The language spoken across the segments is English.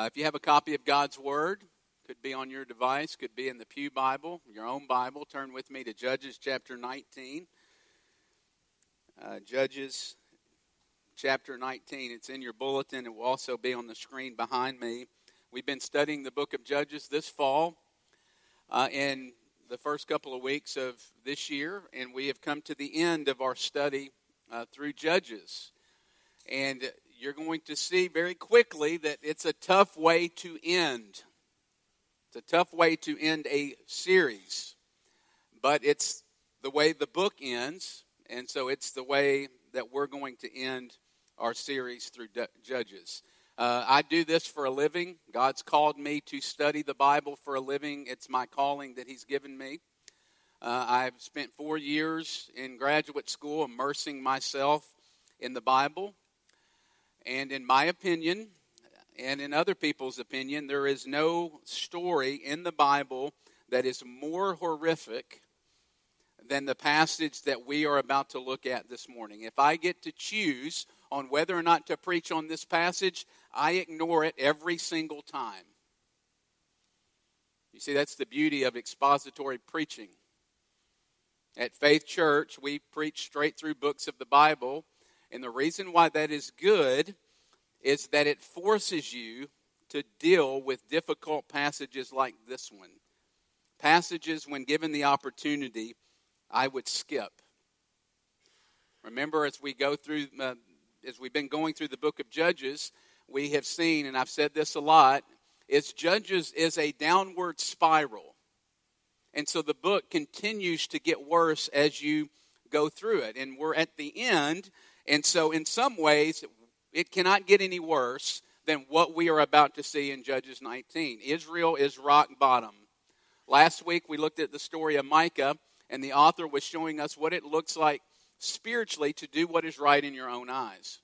Uh, if you have a copy of God's Word, could be on your device, could be in the Pew Bible, your own Bible. Turn with me to Judges chapter 19. Uh, Judges chapter 19. It's in your bulletin. It will also be on the screen behind me. We've been studying the book of Judges this fall uh, in the first couple of weeks of this year, and we have come to the end of our study uh, through Judges. And you're going to see very quickly that it's a tough way to end it's a tough way to end a series, but it's the way the book ends, and so it's the way that we're going to end our series through Judges. Uh, I do this for a living. God's called me to study the Bible for a living. It's my calling that He's given me. Uh, I've spent four years in graduate school immersing myself in the Bible. And in my opinion, and in other people's opinion, there is no story in the Bible that is more horrific than the passage that we are about to look at this morning. If I get to choose on whether or not to preach on this passage, I ignore it every single time. You see, that's the beauty of expository preaching. At Faith Church, we preach straight through books of the Bible, and the reason why that is good is that it forces you to deal with difficult passages like this one. Passages, when given the opportunity, I would skip. Remember, as we go through, uh, as we've been going through the book of Judges, we have seen, and I've said this a lot, is Judges is a downward spiral. And so the book continues to get worse as you go through it. And we're at the end. And so, in some ways, it cannot get any worse than what we are about to see in Judges 19. Israel is rock bottom. Last week we looked at the story of Micah, and the author was showing us what it looks like spiritually to do what is right in your own eyes.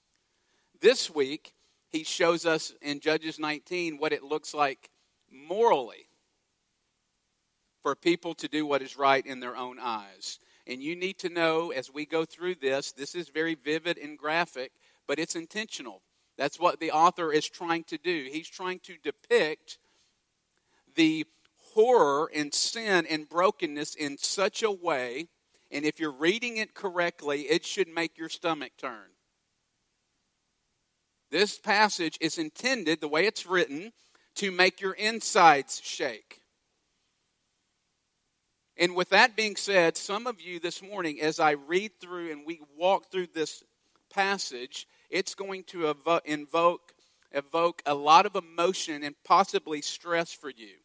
This week, he shows us in Judges 19 what it looks like morally for people to do what is right in their own eyes. And you need to know as we go through this, this is very vivid and graphic but it's intentional. That's what the author is trying to do. He's trying to depict the horror and sin and brokenness in such a way, and if you're reading it correctly, it should make your stomach turn. This passage is intended, the way it's written, to make your insides shake. And with that being said, some of you this morning, as I read through and we walk through this passage, it's going to evo- invoke evoke a lot of emotion and possibly stress for you.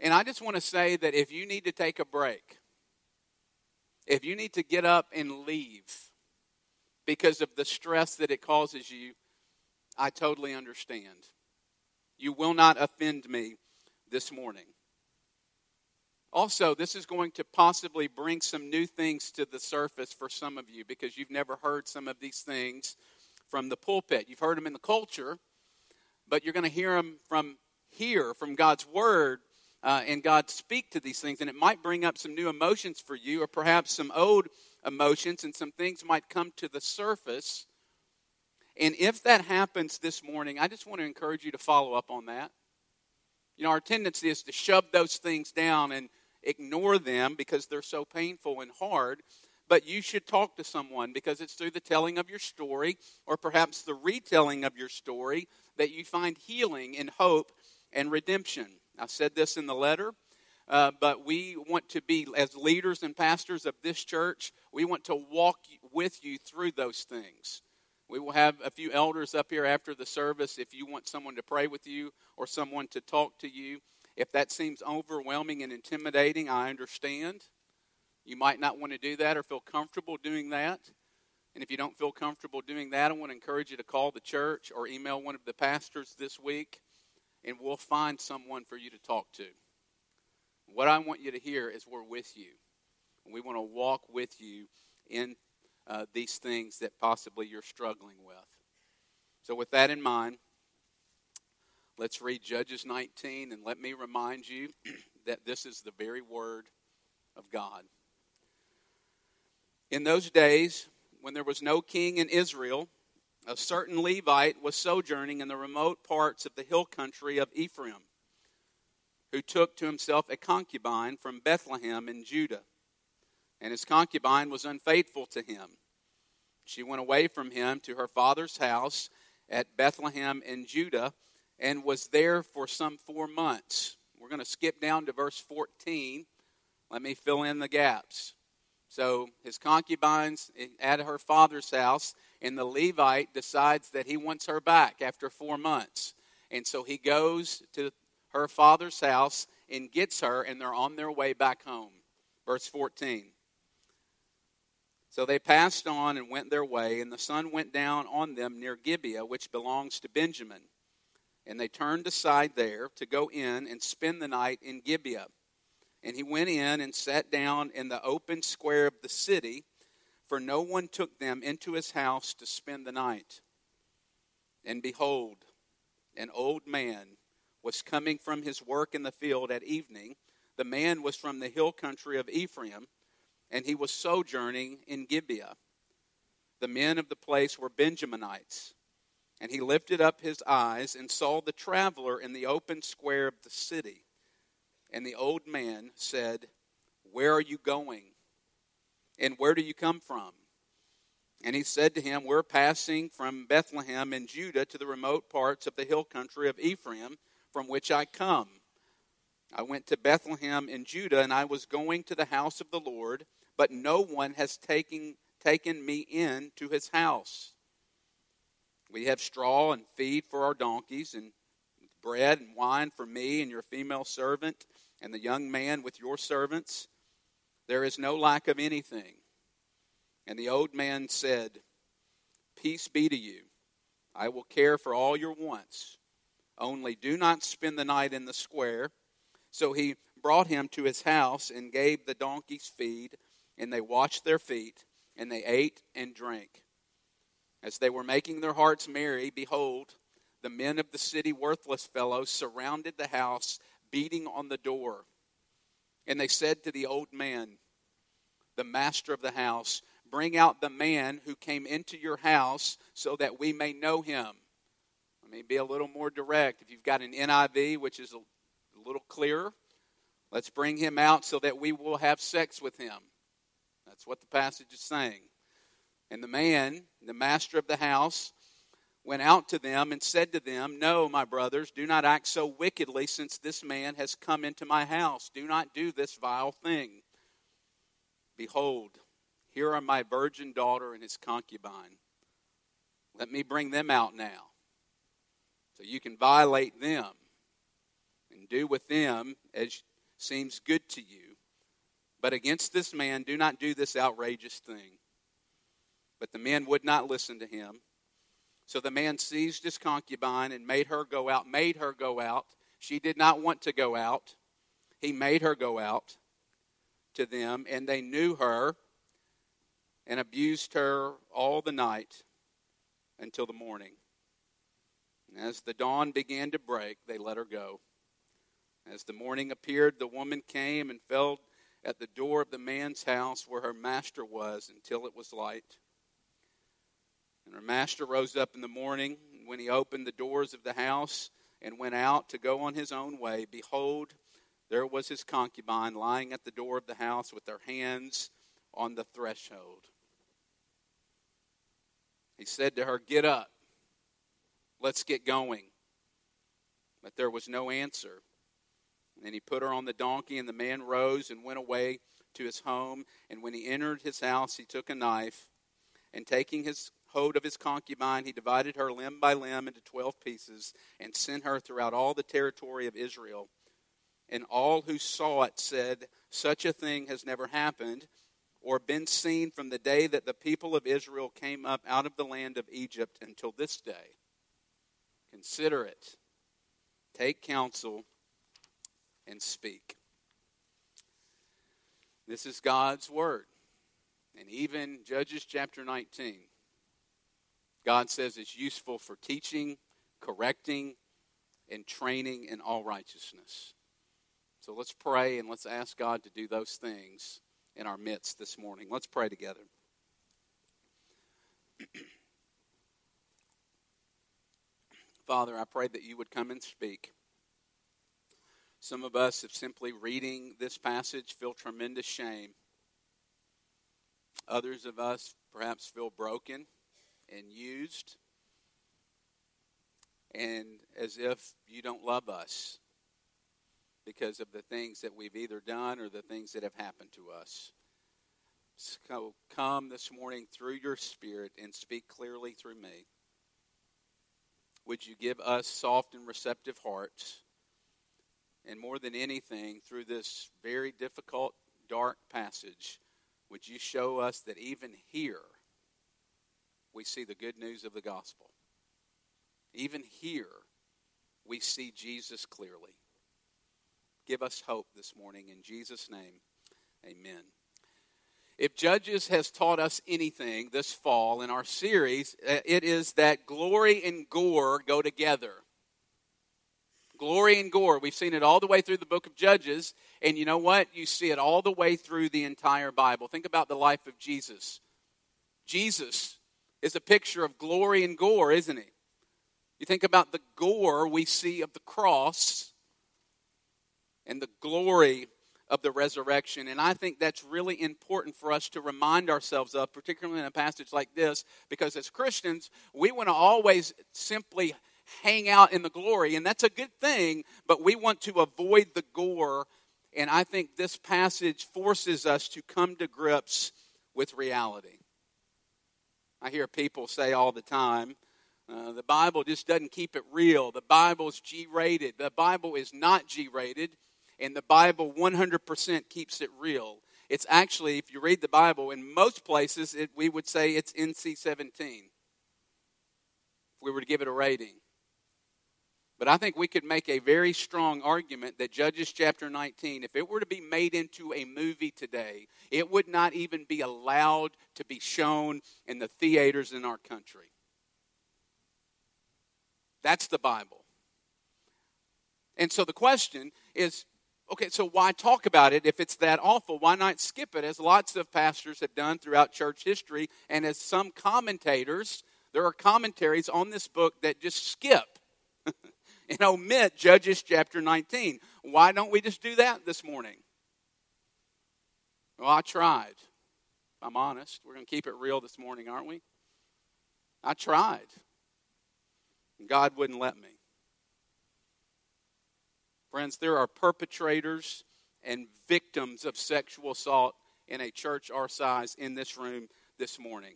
And I just want to say that if you need to take a break, if you need to get up and leave because of the stress that it causes you, I totally understand. You will not offend me this morning. Also, this is going to possibly bring some new things to the surface for some of you because you've never heard some of these things from the pulpit. You've heard them in the culture, but you're going to hear them from here, from God's Word, uh, and God speak to these things. And it might bring up some new emotions for you, or perhaps some old emotions, and some things might come to the surface. And if that happens this morning, I just want to encourage you to follow up on that. You know, our tendency is to shove those things down and ignore them because they're so painful and hard. But you should talk to someone because it's through the telling of your story or perhaps the retelling of your story that you find healing and hope and redemption. I said this in the letter. Uh, but we want to be, as leaders and pastors of this church, we want to walk with you through those things. We will have a few elders up here after the service if you want someone to pray with you or someone to talk to you. If that seems overwhelming and intimidating, I understand. You might not want to do that or feel comfortable doing that. And if you don't feel comfortable doing that, I want to encourage you to call the church or email one of the pastors this week, and we'll find someone for you to talk to. What I want you to hear is we're with you. We want to walk with you in uh, these things that possibly you're struggling with. So, with that in mind, Let's read Judges 19 and let me remind you that this is the very word of God. In those days, when there was no king in Israel, a certain Levite was sojourning in the remote parts of the hill country of Ephraim, who took to himself a concubine from Bethlehem in Judah. And his concubine was unfaithful to him. She went away from him to her father's house at Bethlehem in Judah and was there for some four months. We're going to skip down to verse 14. Let me fill in the gaps. So his concubine's at her father's house, and the Levite decides that he wants her back after four months. And so he goes to her father's house and gets her, and they're on their way back home. Verse 14. So they passed on and went their way, and the sun went down on them near Gibeah, which belongs to Benjamin. And they turned aside there to go in and spend the night in Gibeah. And he went in and sat down in the open square of the city, for no one took them into his house to spend the night. And behold, an old man was coming from his work in the field at evening. The man was from the hill country of Ephraim, and he was sojourning in Gibeah. The men of the place were Benjaminites. And he lifted up his eyes and saw the traveler in the open square of the city. And the old man said, Where are you going? And where do you come from? And he said to him, We're passing from Bethlehem in Judah to the remote parts of the hill country of Ephraim, from which I come. I went to Bethlehem in Judah, and I was going to the house of the Lord, but no one has taken, taken me in to his house. We have straw and feed for our donkeys, and bread and wine for me and your female servant, and the young man with your servants. There is no lack of anything. And the old man said, Peace be to you. I will care for all your wants. Only do not spend the night in the square. So he brought him to his house and gave the donkeys feed, and they washed their feet, and they ate and drank. As they were making their hearts merry, behold, the men of the city, worthless fellows, surrounded the house, beating on the door. And they said to the old man, the master of the house, Bring out the man who came into your house so that we may know him. Let me be a little more direct. If you've got an NIV, which is a little clearer, let's bring him out so that we will have sex with him. That's what the passage is saying. And the man, the master of the house, went out to them and said to them, No, my brothers, do not act so wickedly, since this man has come into my house. Do not do this vile thing. Behold, here are my virgin daughter and his concubine. Let me bring them out now. So you can violate them and do with them as seems good to you. But against this man, do not do this outrageous thing. But the men would not listen to him. So the man seized his concubine and made her go out, made her go out. She did not want to go out. He made her go out to them, and they knew her and abused her all the night until the morning. And as the dawn began to break, they let her go. As the morning appeared, the woman came and fell at the door of the man's house where her master was until it was light. And her master rose up in the morning, and when he opened the doors of the house and went out to go on his own way, behold, there was his concubine lying at the door of the house with her hands on the threshold. He said to her, Get up, let's get going. But there was no answer. And then he put her on the donkey, and the man rose and went away to his home. And when he entered his house, he took a knife, and taking his hold of his concubine, he divided her limb by limb into twelve pieces and sent her throughout all the territory of Israel. And all who saw it said, Such a thing has never happened or been seen from the day that the people of Israel came up out of the land of Egypt until this day. Consider it, take counsel, and speak. This is God's word. And even Judges chapter 19 God says it's useful for teaching, correcting, and training in all righteousness. So let's pray and let's ask God to do those things in our midst this morning. Let's pray together. Father, I pray that you would come and speak. Some of us, if simply reading this passage, feel tremendous shame. Others of us perhaps feel broken and used and as if you don't love us because of the things that we've either done or the things that have happened to us. So come this morning through your Spirit and speak clearly through me. Would you give us soft and receptive hearts? And more than anything, through this very difficult, dark passage, would you show us that even here we see the good news of the gospel? Even here we see Jesus clearly. Give us hope this morning. In Jesus' name, amen. If Judges has taught us anything this fall in our series, uh, it is that glory and gore go together. Glory and gore. We've seen it all the way through the book of Judges, and you know what? You see it all the way through the entire Bible. Think about the life of Jesus. Jesus is a picture of glory and gore, isn't it? You think about the gore we see of the cross and the glory of the resurrection. And I think that's really important for us to remind ourselves of, particularly in a passage like this, because as Christians, we want to always simply hang out in the glory, and that's a good thing, but we want to avoid the gore. And I think this passage forces us to come to grips with reality. I hear people say all the time, uh, the Bible just doesn't keep it real. The Bible's G rated. The Bible is not G rated and the Bible 100% keeps it real. It's actually, if you read the Bible, in most places, it, we would say it's NC 17. If we were to give it a rating. But I think we could make a very strong argument that Judges chapter 19, if it were to be made into a movie today, it would not even be allowed to be shown in the theaters in our country. That's the Bible. And so the question is okay, so why talk about it if it's that awful? Why not skip it, as lots of pastors have done throughout church history, and as some commentators, there are commentaries on this book that just skip and omit Judges chapter 19. Why don't we just do that this morning? Well, I tried. I'm honest. We're going to keep it real this morning, aren't we? I tried. God wouldn't let me. Friends, there are perpetrators and victims of sexual assault in a church our size in this room this morning.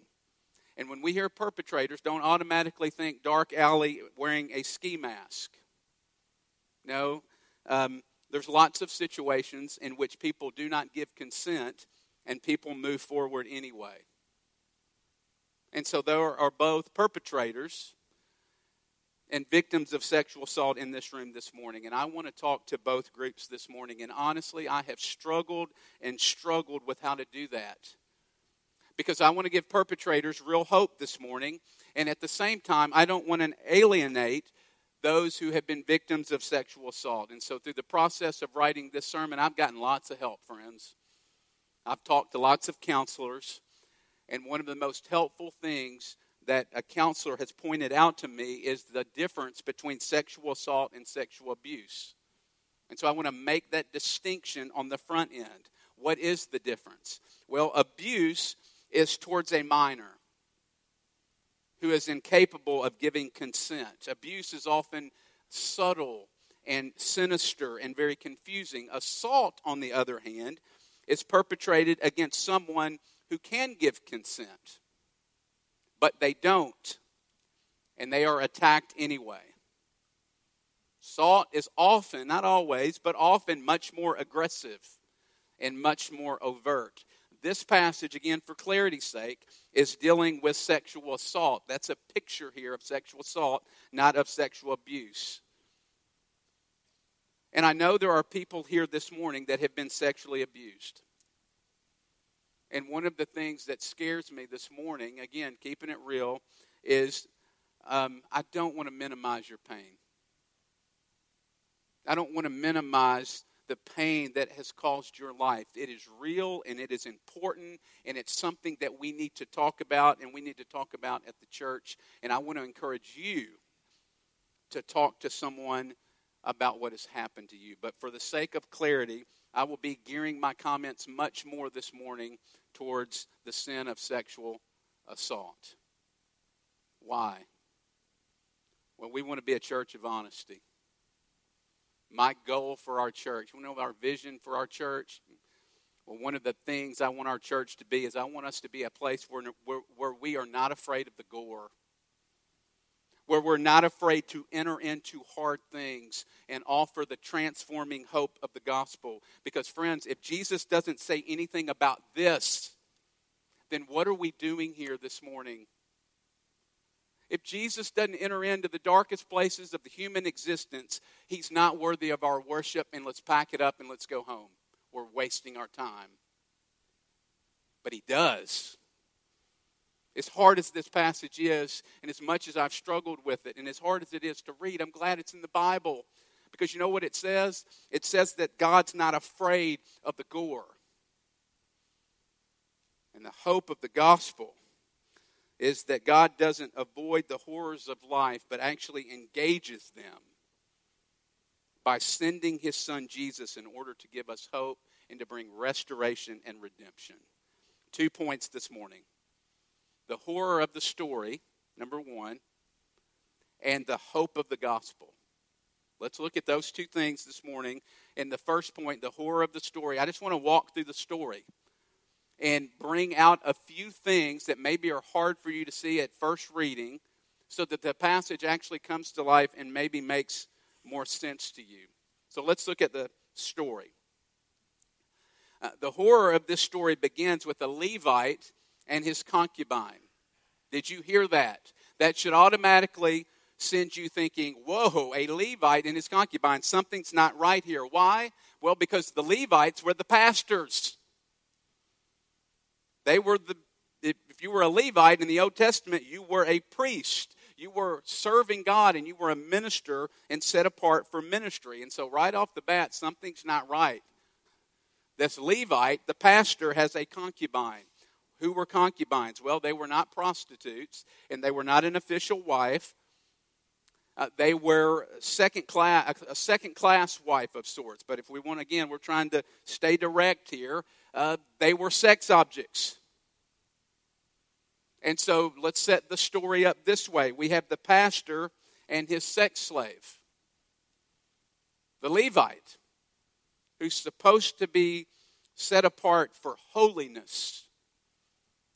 And when we hear perpetrators, don't automatically think dark alley wearing a ski mask. No, um, there's lots of situations in which people do not give consent and people move forward anyway. And so there are both perpetrators and victims of sexual assault in this room this morning. And I want to talk to both groups this morning. And honestly, I have struggled and struggled with how to do that. Because I want to give perpetrators real hope this morning. And at the same time, I don't want to alienate those who have been victims of sexual assault. And so, through the process of writing this sermon, I've gotten lots of help, friends. I've talked to lots of counselors. And one of the most helpful things that a counselor has pointed out to me is the difference between sexual assault and sexual abuse. And so I want to make that distinction on the front end. What is the difference? Well, abuse is towards a minor who is incapable of giving consent. Abuse is often subtle and sinister and very confusing. Assault, on the other hand, is perpetrated against someone who can give consent but they don't. And they are attacked anyway. Assault is often, not always, but often much more aggressive and much more overt. This passage, again, for clarity's sake, is dealing with sexual assault. That's a picture here of sexual assault, not of sexual abuse. And I know there are people here this morning that have been sexually abused. And one of the things that scares me this morning, again, keeping it real, is um, I don't want to minimize your pain. I don't want to minimize the pain that has caused your life. It is real and it is important and it's something that we need to talk about and we need to talk about at the church. And I want to encourage you to talk to someone about what has happened to you. But for the sake of clarity, I will be gearing my comments much more this morning towards the sin of sexual assault. Why? Well, we want to be a church of honesty. My goal for our church, you know our vision for our church? Well, one of the things I want our church to be is I want us to be a place where, where, where we are not afraid of the gore where we're not afraid to enter into hard things and offer the transforming hope of the gospel. Because, friends, if Jesus doesn't say anything about this, then what are we doing here this morning? If Jesus doesn't enter into the darkest places of the human existence, he's not worthy of our worship, and let's pack it up and let's go home. We're wasting our time. But he does. As hard as this passage is, and as much as I've struggled with it, and as hard as it is to read, I'm glad it's in the Bible. Because you know what it says? It says that God's not afraid of the gore. And the hope of the gospel is that God doesn't avoid the horrors of life, but actually engages them by sending his son Jesus in order to give us hope and to bring restoration and redemption. Two points this morning the horror of the story, number one, and the hope of the gospel. Let's look at those two things this morning. In the first point, the horror of the story, I just want to walk through the story and bring out a few things that maybe are hard for you to see at first reading so that the passage actually comes to life and maybe makes more sense to you. So let's look at the story. Uh, the horror of this story begins with a Levite and his concubine. Did you hear that? That should automatically send you thinking, whoa, a Levite and his concubine, something's not right here. Why? Well, because the Levites were the pastors. They were the, if you were a Levite in the Old Testament, you were a priest. You were serving God and you were a minister and set apart for ministry. And so, right off the bat, something's not right. This Levite, the pastor, has a concubine. Who were concubines? Well, they were not prostitutes, and they were not an official wife. Uh, they were second class, a second class wife of sorts. But if we want, again, we're trying to stay direct here. Uh, they were sex objects. And so let's set the story up this way we have the pastor and his sex slave, the Levite, who's supposed to be set apart for holiness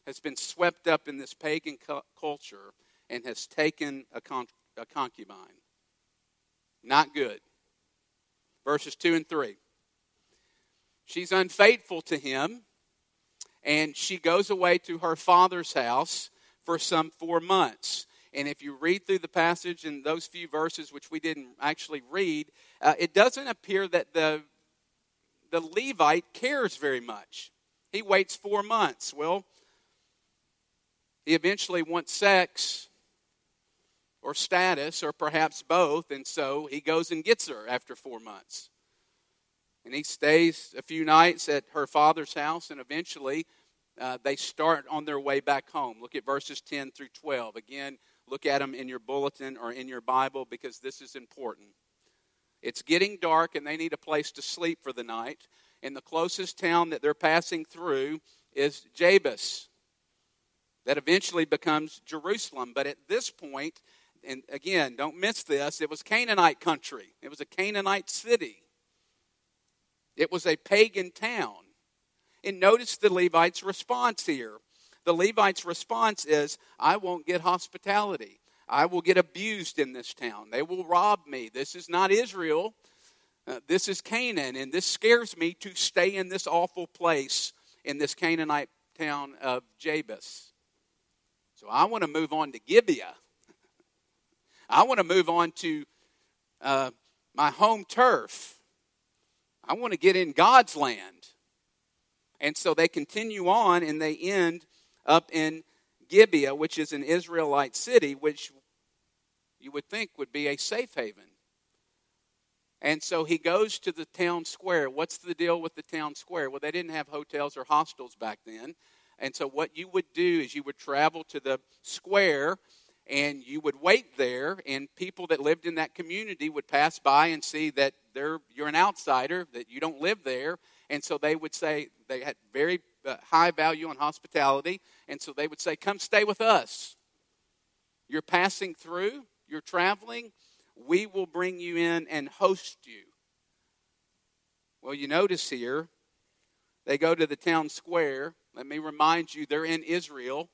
has been swept up in this pagan culture and has taken a, con- a concubine. Not good. Verses 2 and 3. She's unfaithful to him, and she goes away to her father's house for some four months. And if you read through the passage in those few verses, which we didn't actually read, uh, it doesn't appear that the, the Levite cares very much. He waits four months. Well, he eventually wants sex or status or perhaps both, and so he goes and gets her after four months. And he stays a few nights at her father's house, and eventually uh, they start on their way back home. Look at verses 10 through 12. Again, look at them in your bulletin or in your Bible because this is important. It's getting dark, and they need a place to sleep for the night. And the closest town that they're passing through is Jebus that eventually becomes Jerusalem. But at this point, and again, don't miss this, it was Canaanite country, it was a Canaanite city, it was a pagan town. And notice the Levite's response here. The Levite's response is, I won't get hospitality. I will get abused in this town. They will rob me. This is not Israel. Uh, this is Canaan, and this scares me to stay in this awful place in this Canaanite town of Jebus. So I want to move on to Gibeah. I want to move on to uh, my home turf. I want to get in God's land. And so they continue on and they end up in Gibeah, which is an Israelite city, which you would think would be a safe haven. And so he goes to the town square. What's the deal with the town square? Well, they didn't have hotels or hostels back then. And so, what you would do is you would travel to the square, and you would wait there, and people that lived in that community would pass by and see that you're an outsider, that you don't live there, and so they would say they had very uh, high value on hospitality, and so they would say, Come stay with us. You're passing through, you're traveling, we will bring you in and host you. Well, you notice here, they go to the town square. Let me remind you, they're in Israel.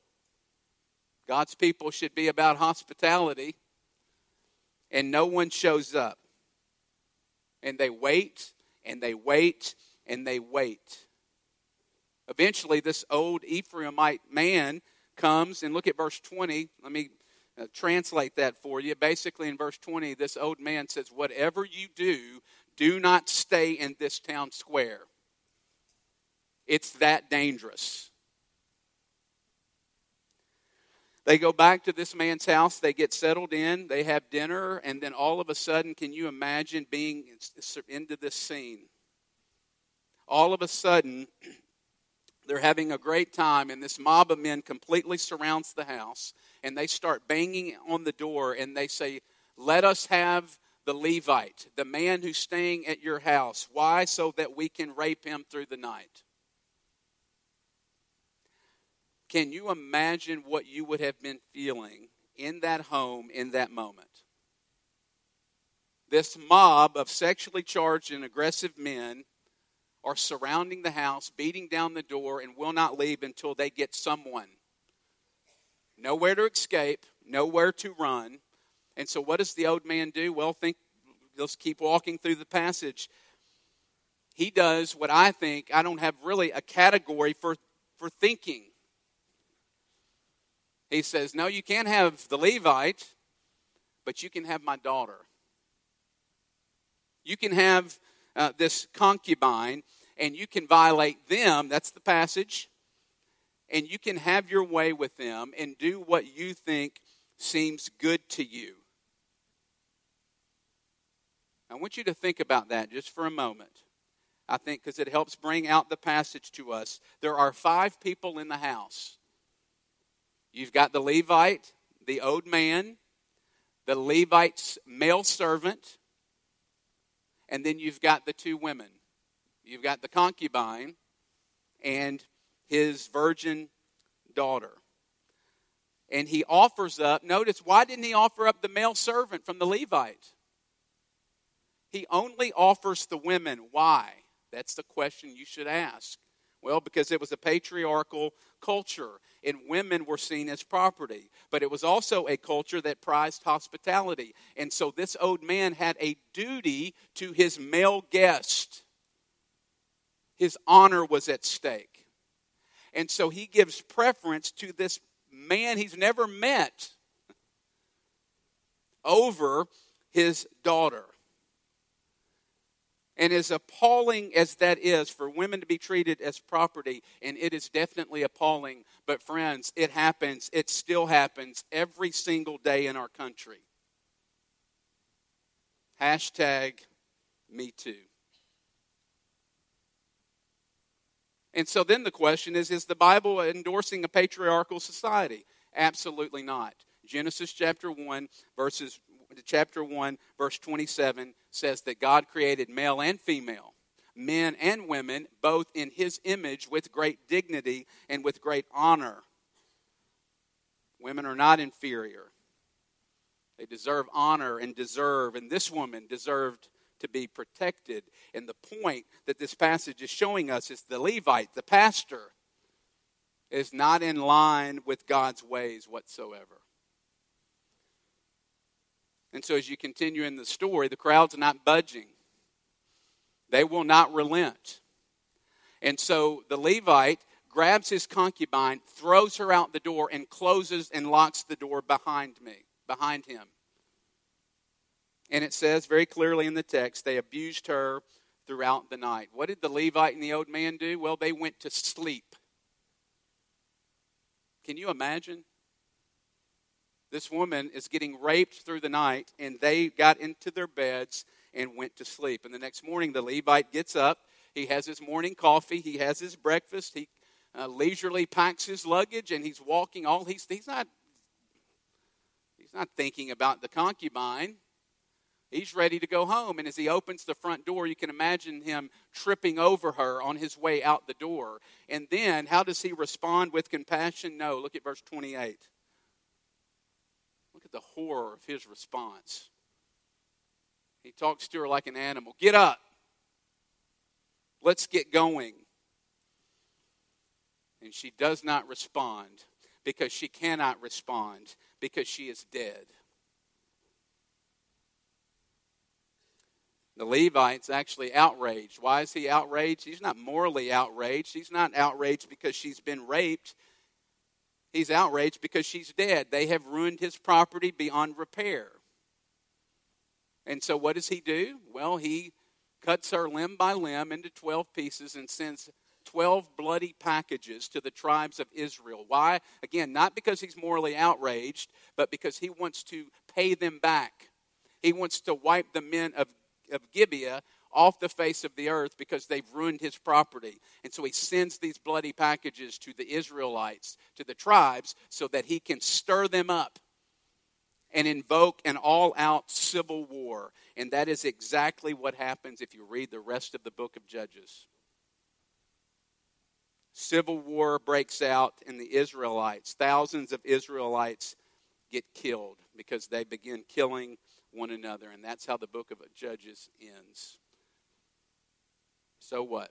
God's people should be about hospitality, and no one shows up. And they wait, and they wait, and they wait. Eventually, this old Ephraimite man comes, and look at verse 20. Let me uh, translate that for you. Basically, in verse 20, this old man says, Whatever you do, do not stay in this town square. It's that dangerous. They go back to this man's house, they get settled in, they have dinner, and then all of a sudden, can you imagine being into this scene? All of a sudden, they're having a great time, and this mob of men completely surrounds the house, and they start banging on the door, and they say, Let us have the Levite, the man who's staying at your house. Why? So that we can rape him through the night. Can you imagine what you would have been feeling in that home in that moment? This mob of sexually charged and aggressive men are surrounding the house, beating down the door, and will not leave until they get someone. Nowhere to escape, nowhere to run. And so, what does the old man do? Well, think, let's keep walking through the passage. He does what I think, I don't have really a category for, for thinking. He says, No, you can't have the Levite, but you can have my daughter. You can have uh, this concubine, and you can violate them. That's the passage. And you can have your way with them and do what you think seems good to you. I want you to think about that just for a moment. I think because it helps bring out the passage to us. There are five people in the house. You've got the Levite, the old man, the Levite's male servant, and then you've got the two women. You've got the concubine and his virgin daughter. And he offers up, notice, why didn't he offer up the male servant from the Levite? He only offers the women. Why? That's the question you should ask. Well, because it was a patriarchal culture and women were seen as property. But it was also a culture that prized hospitality. And so this old man had a duty to his male guest. His honor was at stake. And so he gives preference to this man he's never met over his daughter. And as appalling as that is for women to be treated as property, and it is definitely appalling, but friends, it happens, it still happens every single day in our country. Hashtag me too. And so then the question is is the Bible endorsing a patriarchal society? Absolutely not. Genesis chapter 1, verses chapter 1, verse 27 says that God created male and female, men and women, both in his image with great dignity and with great honor. Women are not inferior. They deserve honor and deserve, and this woman deserved to be protected. And the point that this passage is showing us is the Levite, the pastor, is not in line with God's ways whatsoever. And so, as you continue in the story, the crowd's not budging, they will not relent. And so, the Levite grabs his concubine, throws her out the door, and closes and locks the door behind me, behind him. And it says very clearly in the text, they abused her throughout the night. What did the Levite and the old man do? Well, they went to sleep. Can you imagine? This woman is getting raped through the night, and they got into their beds and went to sleep. And the next morning, the Levite gets up. He has his morning coffee. He has his breakfast. He uh, leisurely packs his luggage, and he's walking. All he's he's not He's not thinking about the concubine. He's ready to go home. And as he opens the front door, you can imagine him tripping over her on his way out the door. And then, how does he respond with compassion? No. Look at verse 28. The horror of his response. He talks to her like an animal Get up. Let's get going. And she does not respond because she cannot respond because she is dead. The Levite's actually outraged. Why is he outraged? He's not morally outraged. He's not outraged because she's been raped. He's outraged because she's dead. They have ruined his property beyond repair. And so, what does he do? Well, he cuts her limb by limb into 12 pieces and sends 12 bloody packages to the tribes of Israel. Why? Again, not because he's morally outraged, but because he wants to pay them back. He wants to wipe the men of, of Gibeah off the face of the earth because they've ruined his property. And so he sends these bloody packages to the Israelites, to the tribes, so that he can stir them up and invoke an all out civil war. And that is exactly what happens if you read the rest of the book of Judges. Civil war breaks out in the Israelites. Thousands of Israelites get killed because they begin killing one another. And that's how the book of Judges ends. So what?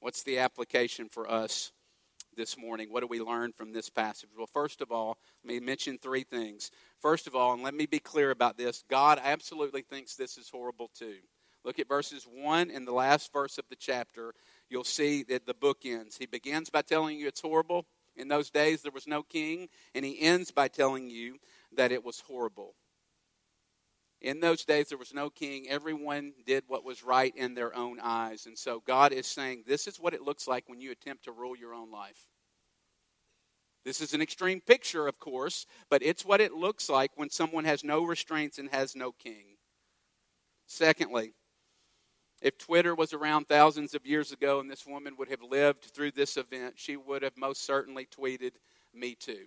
What's the application for us this morning? What do we learn from this passage? Well, first of all, let me mention three things. First of all, and let me be clear about this God absolutely thinks this is horrible too. Look at verses 1 and the last verse of the chapter. You'll see that the book ends. He begins by telling you it's horrible. In those days, there was no king, and he ends by telling you that it was horrible. In those days, there was no king. Everyone did what was right in their own eyes. And so God is saying, This is what it looks like when you attempt to rule your own life. This is an extreme picture, of course, but it's what it looks like when someone has no restraints and has no king. Secondly, if Twitter was around thousands of years ago and this woman would have lived through this event, she would have most certainly tweeted, Me too.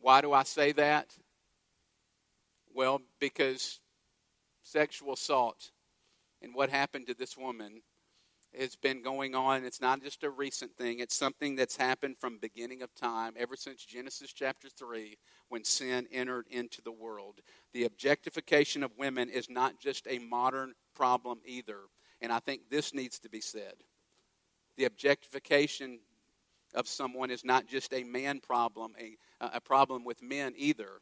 Why do I say that? Well, because sexual assault and what happened to this woman has been going on. It's not just a recent thing, it's something that's happened from beginning of time, ever since Genesis chapter 3, when sin entered into the world. The objectification of women is not just a modern problem either. And I think this needs to be said. The objectification of someone is not just a man problem, a, a problem with men either.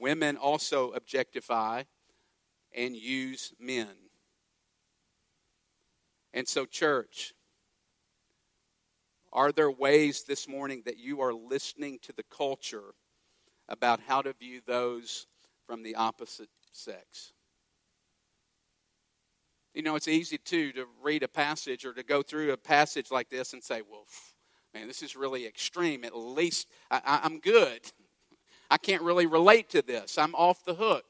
Women also objectify and use men. And so, church, are there ways this morning that you are listening to the culture about how to view those from the opposite sex? You know, it's easy too to read a passage or to go through a passage like this and say, well, man, this is really extreme. At least I, am good. I can't really relate to this. I'm off the hook.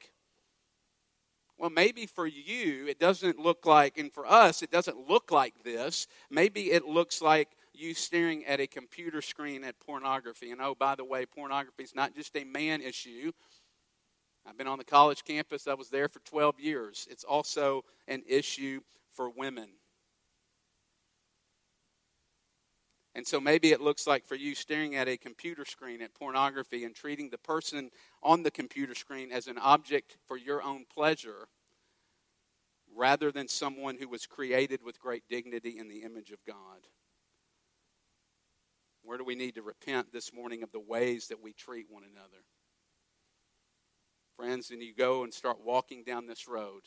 Well, maybe for you, it doesn't look like, and for us, it doesn't look like this. Maybe it looks like you staring at a computer screen at pornography. And oh, by the way, pornography is not just a man issue. I've been on the college campus, I was there for 12 years. It's also an issue for women. And so maybe it looks like for you staring at a computer screen at pornography and treating the person on the computer screen as an object for your own pleasure rather than someone who was created with great dignity in the image of God. Where do we need to repent this morning of the ways that we treat one another? Friends, and you go and start walking down this road,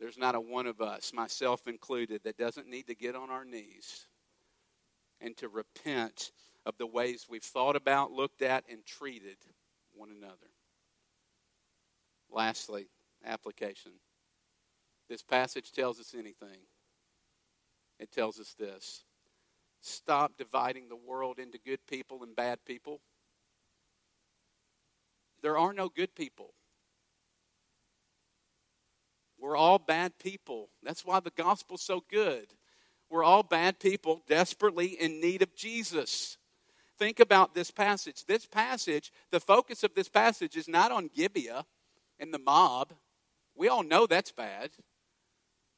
there's not a one of us, myself included, that doesn't need to get on our knees and to repent of the ways we've thought about, looked at, and treated one another. Lastly, application. This passage tells us anything. It tells us this stop dividing the world into good people and bad people. There are no good people. We're all bad people. That's why the gospel's so good. We're all bad people desperately in need of Jesus. think about this passage. This passage, the focus of this passage is not on Gibeah and the mob. We all know that's bad.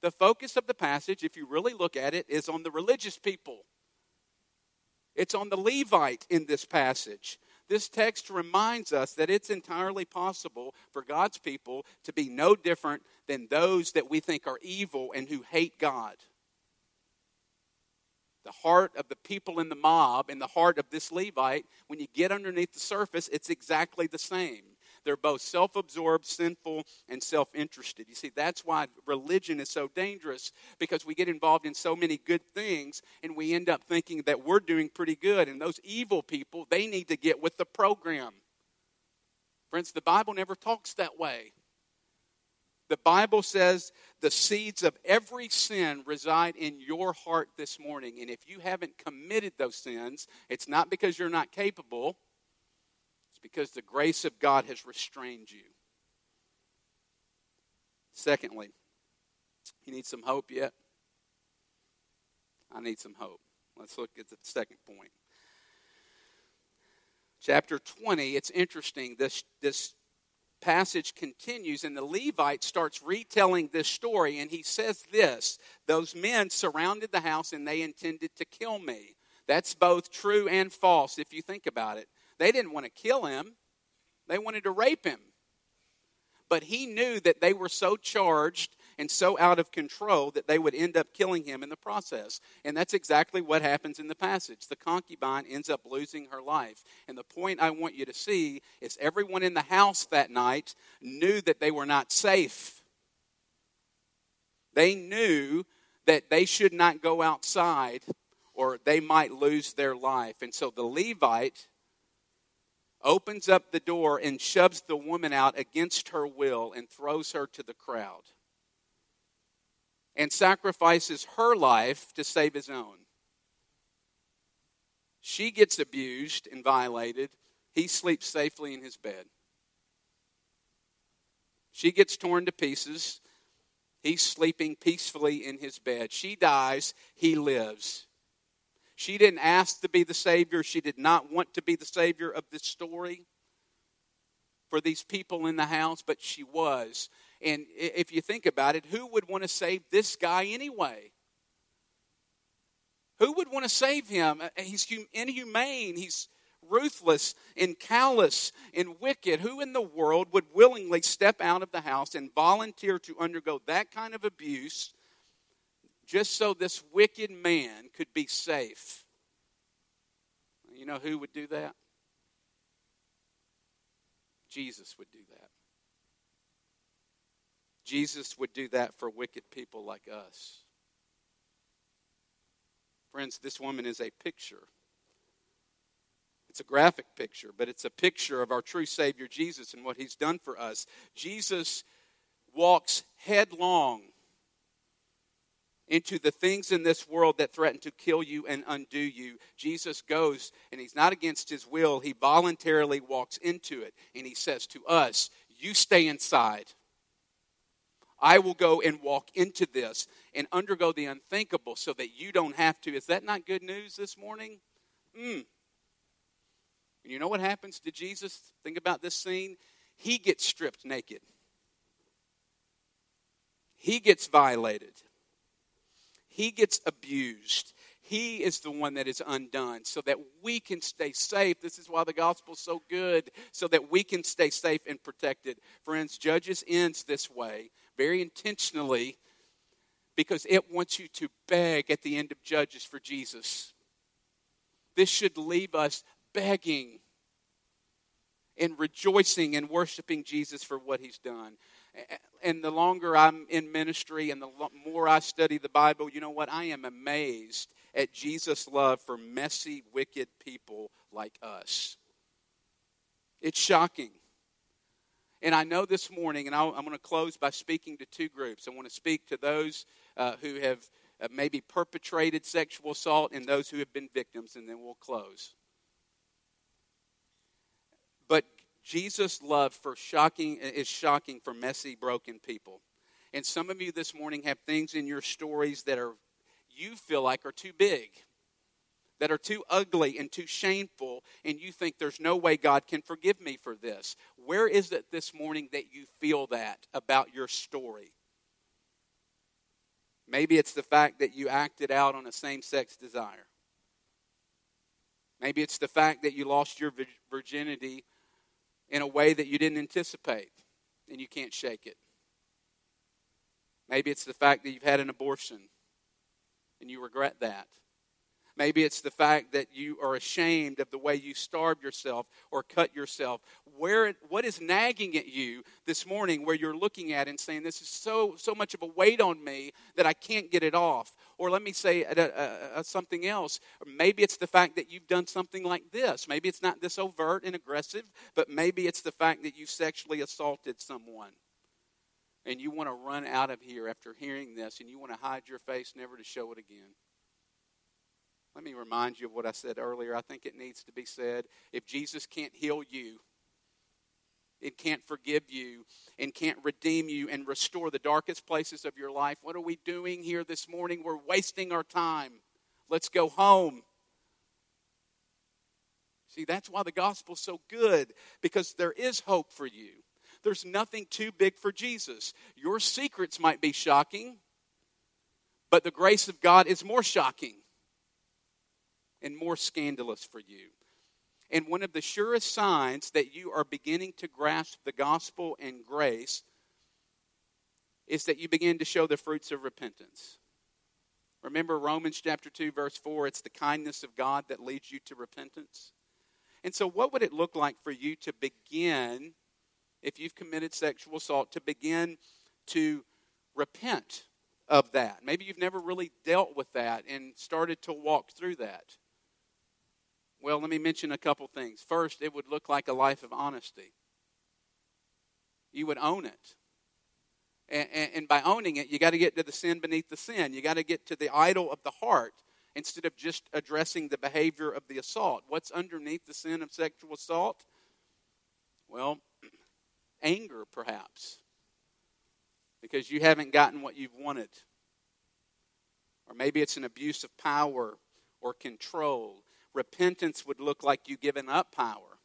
The focus of the passage, if you really look at it, is on the religious people. It's on the Levite in this passage. This text reminds us that it's entirely possible for God's people to be no different than those that we think are evil and who hate God. The heart of the people in the mob and the heart of this Levite, when you get underneath the surface, it's exactly the same. They're both self absorbed, sinful, and self interested. You see, that's why religion is so dangerous because we get involved in so many good things and we end up thinking that we're doing pretty good. And those evil people, they need to get with the program. Friends, the Bible never talks that way. The Bible says the seeds of every sin reside in your heart this morning. And if you haven't committed those sins, it's not because you're not capable, it's because the grace of God has restrained you. Secondly, you need some hope yet? I need some hope. Let's look at the second point. Chapter 20, it's interesting. This, this passage continues, and the Levite starts retelling this story, and he says this Those men surrounded the house and they intended to kill me. That's both true and false if you think about it. They didn't want to kill him, they wanted to rape him. But he knew that they were so charged and so out of control that they would end up killing him in the process. And that's exactly what happens in the passage. The concubine ends up losing her life. And the point I want you to see is everyone in the house that night knew that they were not safe. They knew that they should not go outside or they might lose their life. And so the Levite opens up the door and shoves the woman out against her will and throws her to the crowd and sacrifices her life to save his own. She gets abused and violated. He sleeps safely in his bed. She gets torn to pieces. He's sleeping peacefully in his bed. She dies. He lives. She didn't ask to be the Savior. She did not want to be the Savior of this story for these people in the house, but she was. And if you think about it, who would want to save this guy anyway? Who would want to save him? Uh, he's inhumane. He's ruthless and callous and wicked. Who in the world would willingly step out of the house and volunteer to undergo that kind of abuse just so this wicked man could be safe. You know who would do that? Jesus would do that. Jesus would do that for wicked people like us. Friends, this woman is a picture. It's a graphic picture, but it's a picture of our true Savior Jesus and what He's done for us. Jesus walks headlong into the things in this world that threaten to kill you and undo you. Jesus goes, and he's not against his will. He voluntarily walks into it, and he says to us, You stay inside. I will go and walk into this and undergo the unthinkable so that you don't have to. Is that not good news this morning? Hmm. And you know what happens to Jesus? Think about this scene. He gets stripped naked, he gets violated. He gets abused. He is the one that is undone so that we can stay safe. This is why the gospel is so good, so that we can stay safe and protected. Friends, Judges ends this way very intentionally because it wants you to beg at the end of Judges for Jesus. This should leave us begging and rejoicing and worshiping Jesus for what he's done and the longer I'm in ministry and the more I study the Bible, you know what? I am amazed at Jesus' love for messy, wicked people like us. It's shocking. And I know this morning, and i am going to close by speaking to two groups. I want to speak to those uh, who have uh, maybe perpetrated sexual assault and those who have been victims, and then we'll close. But Jesus' love for shocking is shocking for messy, broken people. And some of you this morning have things in your stories that are you feel like are too big. That are too ugly and too shameful, and you think there's no way God can forgive me for this. Where is it this morning that you feel that about your story? Maybe it's the fact that you acted out on a same sex desire. Maybe it's the fact that you lost your virginity in a way that you didn't anticipate and you can't shake it. Maybe it's the fact that you've had an abortion and you regret that. Maybe it's the fact that you are ashamed of the way you starved yourself or cut yourself. Where, what is nagging at you this morning where you're looking at and saying, This is so, so much of a weight on me that I can't get it off? Or let me say uh, uh, uh, something else. Maybe it's the fact that you've done something like this. Maybe it's not this overt and aggressive, but maybe it's the fact that you sexually assaulted someone and you want to run out of here after hearing this and you want to hide your face never to show it again. Let me remind you of what I said earlier. I think it needs to be said. If Jesus can't heal you, it can't forgive you, and can't redeem you and restore the darkest places of your life, what are we doing here this morning? We're wasting our time. Let's go home. See, that's why the gospel's so good, because there is hope for you. There's nothing too big for Jesus. Your secrets might be shocking, but the grace of God is more shocking and more scandalous for you. And one of the surest signs that you are beginning to grasp the gospel and grace is that you begin to show the fruits of repentance. Remember Romans chapter 2, verse 4 it's the kindness of God that leads you to repentance. And so, what would it look like for you to begin, if you've committed sexual assault, to begin to repent of that? Maybe you've never really dealt with that and started to walk through that. Well, let me mention a couple things. First, it would look like a life of honesty. You would own it. And, and, and by owning it, you got to get to the sin beneath the sin. You got to get to the idol of the heart instead of just addressing the behavior of the assault. What's underneath the sin of sexual assault? Well, anger, perhaps, because you haven't gotten what you've wanted. Or maybe it's an abuse of power or control repentance would look like you giving up power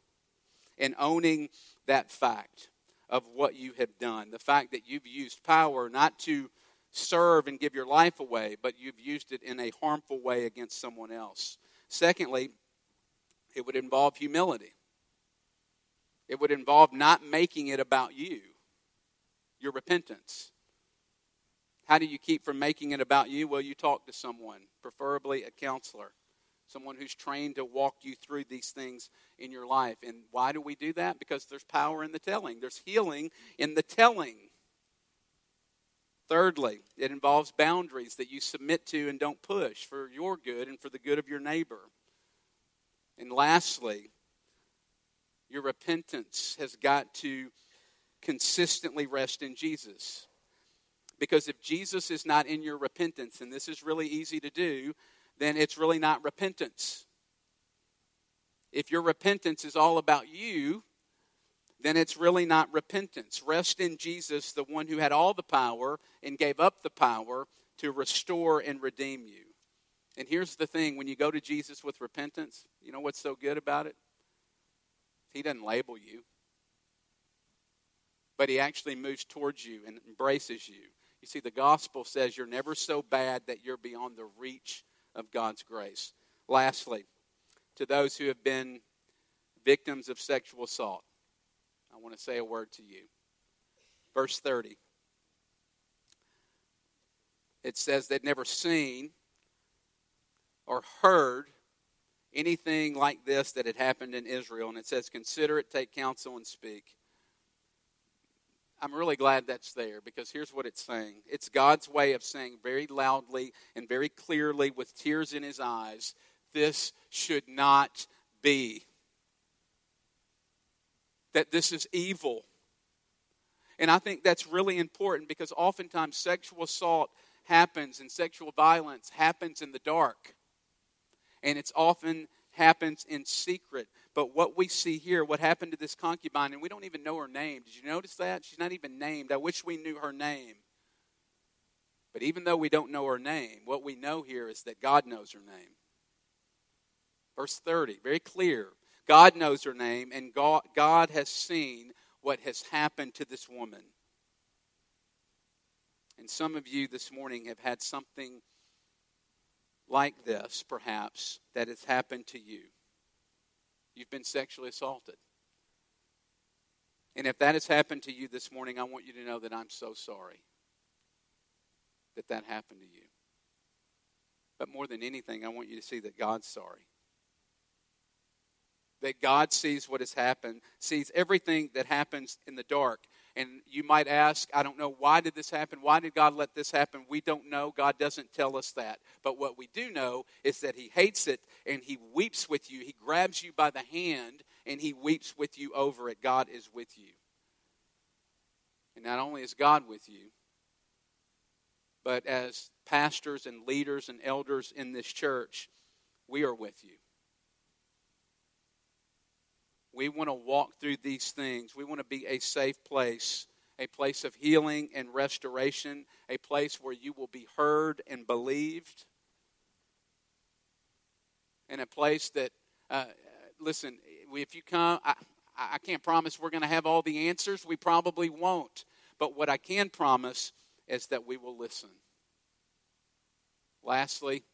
and owning that fact of what you have done. The fact that you've used power not to serve and give your life away, but you've used it in a harmful way against someone else. Secondly, it would involve humility. It would involve not making it about you, your repentance. How do you keep from making it about you? Well, you talk to someone, preferably a counselor someone who's trained to walk you through these things in your life. And why do we do that? Because there's power in the telling, there's healing in the telling. Thirdly, it involves boundaries that you submit to and don't push for your good and for the good of your neighbor. And lastly, your repentance has got to consistently rest in Jesus. Because if Jesus is not in your repentance, and this is really easy to do, then it's really not repentance. If your repentance is all about you, then it's really not repentance. Rest in Jesus, the one who had all the power and gave up the power to restore and redeem you. And here's the thing when you go to Jesus with repentance, you know what's so good about it? He doesn't label you, but He actually moves towards you and embraces you. You see, the gospel says you're never so bad that you're beyond the reach of God's grace. Lastly, to those who have been victims of sexual assault, I want to say a word to you. Verse 30. It says they'd never seen or heard anything like this that had happened in Israel. And it says, Consider it, take counsel, and speak. I'm really glad that's there because here's what it's saying it's God's way of saying very loudly and very clearly with tears in his eyes, this should not be. That this is evil. And I think that's really important because oftentimes sexual assault happens and sexual violence happens in the dark. And it's often happens in secret. But what we see here, what happened to this concubine, and we don't even know her name. Did you notice that? She's not even named. I wish we knew her name. But even though we don't know her name, what we know here is that God knows her name. Verse 30, very clear. God knows her name, and God, God has seen what has happened to this woman. And some of you this morning have had something like this, perhaps, that has happened to you. You've been sexually assaulted. And if that has happened to you this morning, I want you to know that I'm so sorry that that happened to you. But more than anything, I want you to see that God's sorry. That God sees what has happened, sees everything that happens in the dark. And you might ask, I don't know, why did this happen? Why did God let this happen? We don't know. God doesn't tell us that. But what we do know is that He hates it and He weeps with you. He grabs you by the hand and He weeps with you over it. God is with you. And not only is God with you, but as pastors and leaders and elders in this church, we are with you. We want to walk through these things. We want to be a safe place, a place of healing and restoration, a place where you will be heard and believed, and a place that, uh, listen, if you come, I, I can't promise we're going to have all the answers. We probably won't. But what I can promise is that we will listen. Lastly,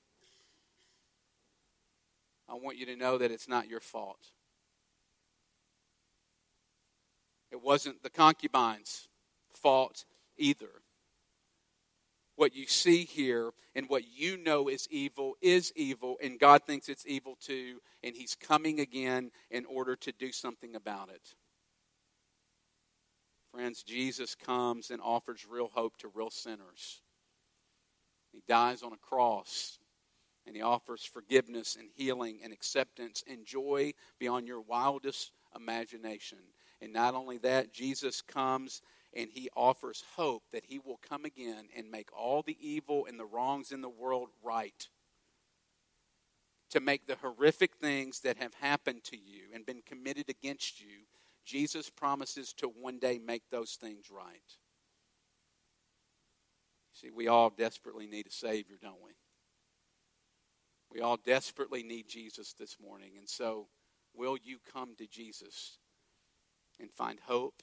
I want you to know that it's not your fault. It wasn't the concubine's fault either. What you see here and what you know is evil is evil, and God thinks it's evil too, and He's coming again in order to do something about it. Friends, Jesus comes and offers real hope to real sinners. He dies on a cross and he offers forgiveness and healing and acceptance and joy beyond your wildest imagination. And not only that, Jesus comes and he offers hope that he will come again and make all the evil and the wrongs in the world right. To make the horrific things that have happened to you and been committed against you, Jesus promises to one day make those things right. See, we all desperately need a Savior, don't we? We all desperately need Jesus this morning. And so, will you come to Jesus and find hope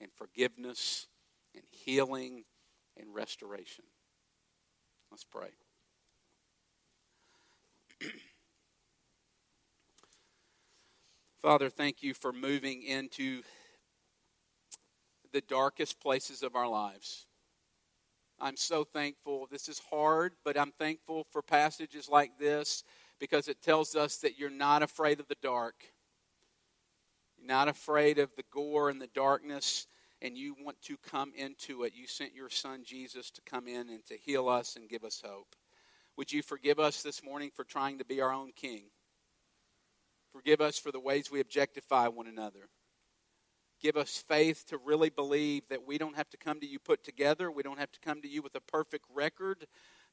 and forgiveness and healing and restoration. Let's pray. Father, thank you for moving into the darkest places of our lives. I'm so thankful. This is hard, but I'm thankful for passages like this because it tells us that you're not afraid of the dark not afraid of the gore and the darkness, and you want to come into it. You sent your son Jesus to come in and to heal us and give us hope. Would you forgive us this morning for trying to be our own king? Forgive us for the ways we objectify one another. Give us faith to really believe that we don't have to come to you put together. We don't have to come to you with a perfect record.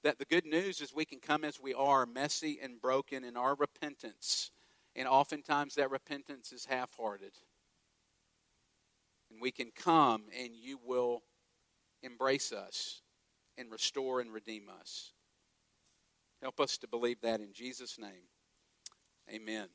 That the good news is we can come as we are, messy and broken in our repentance and oftentimes that repentance is half hearted. And we can come and you will embrace us and restore and redeem us. Help us to believe that in Jesus' name. Amen.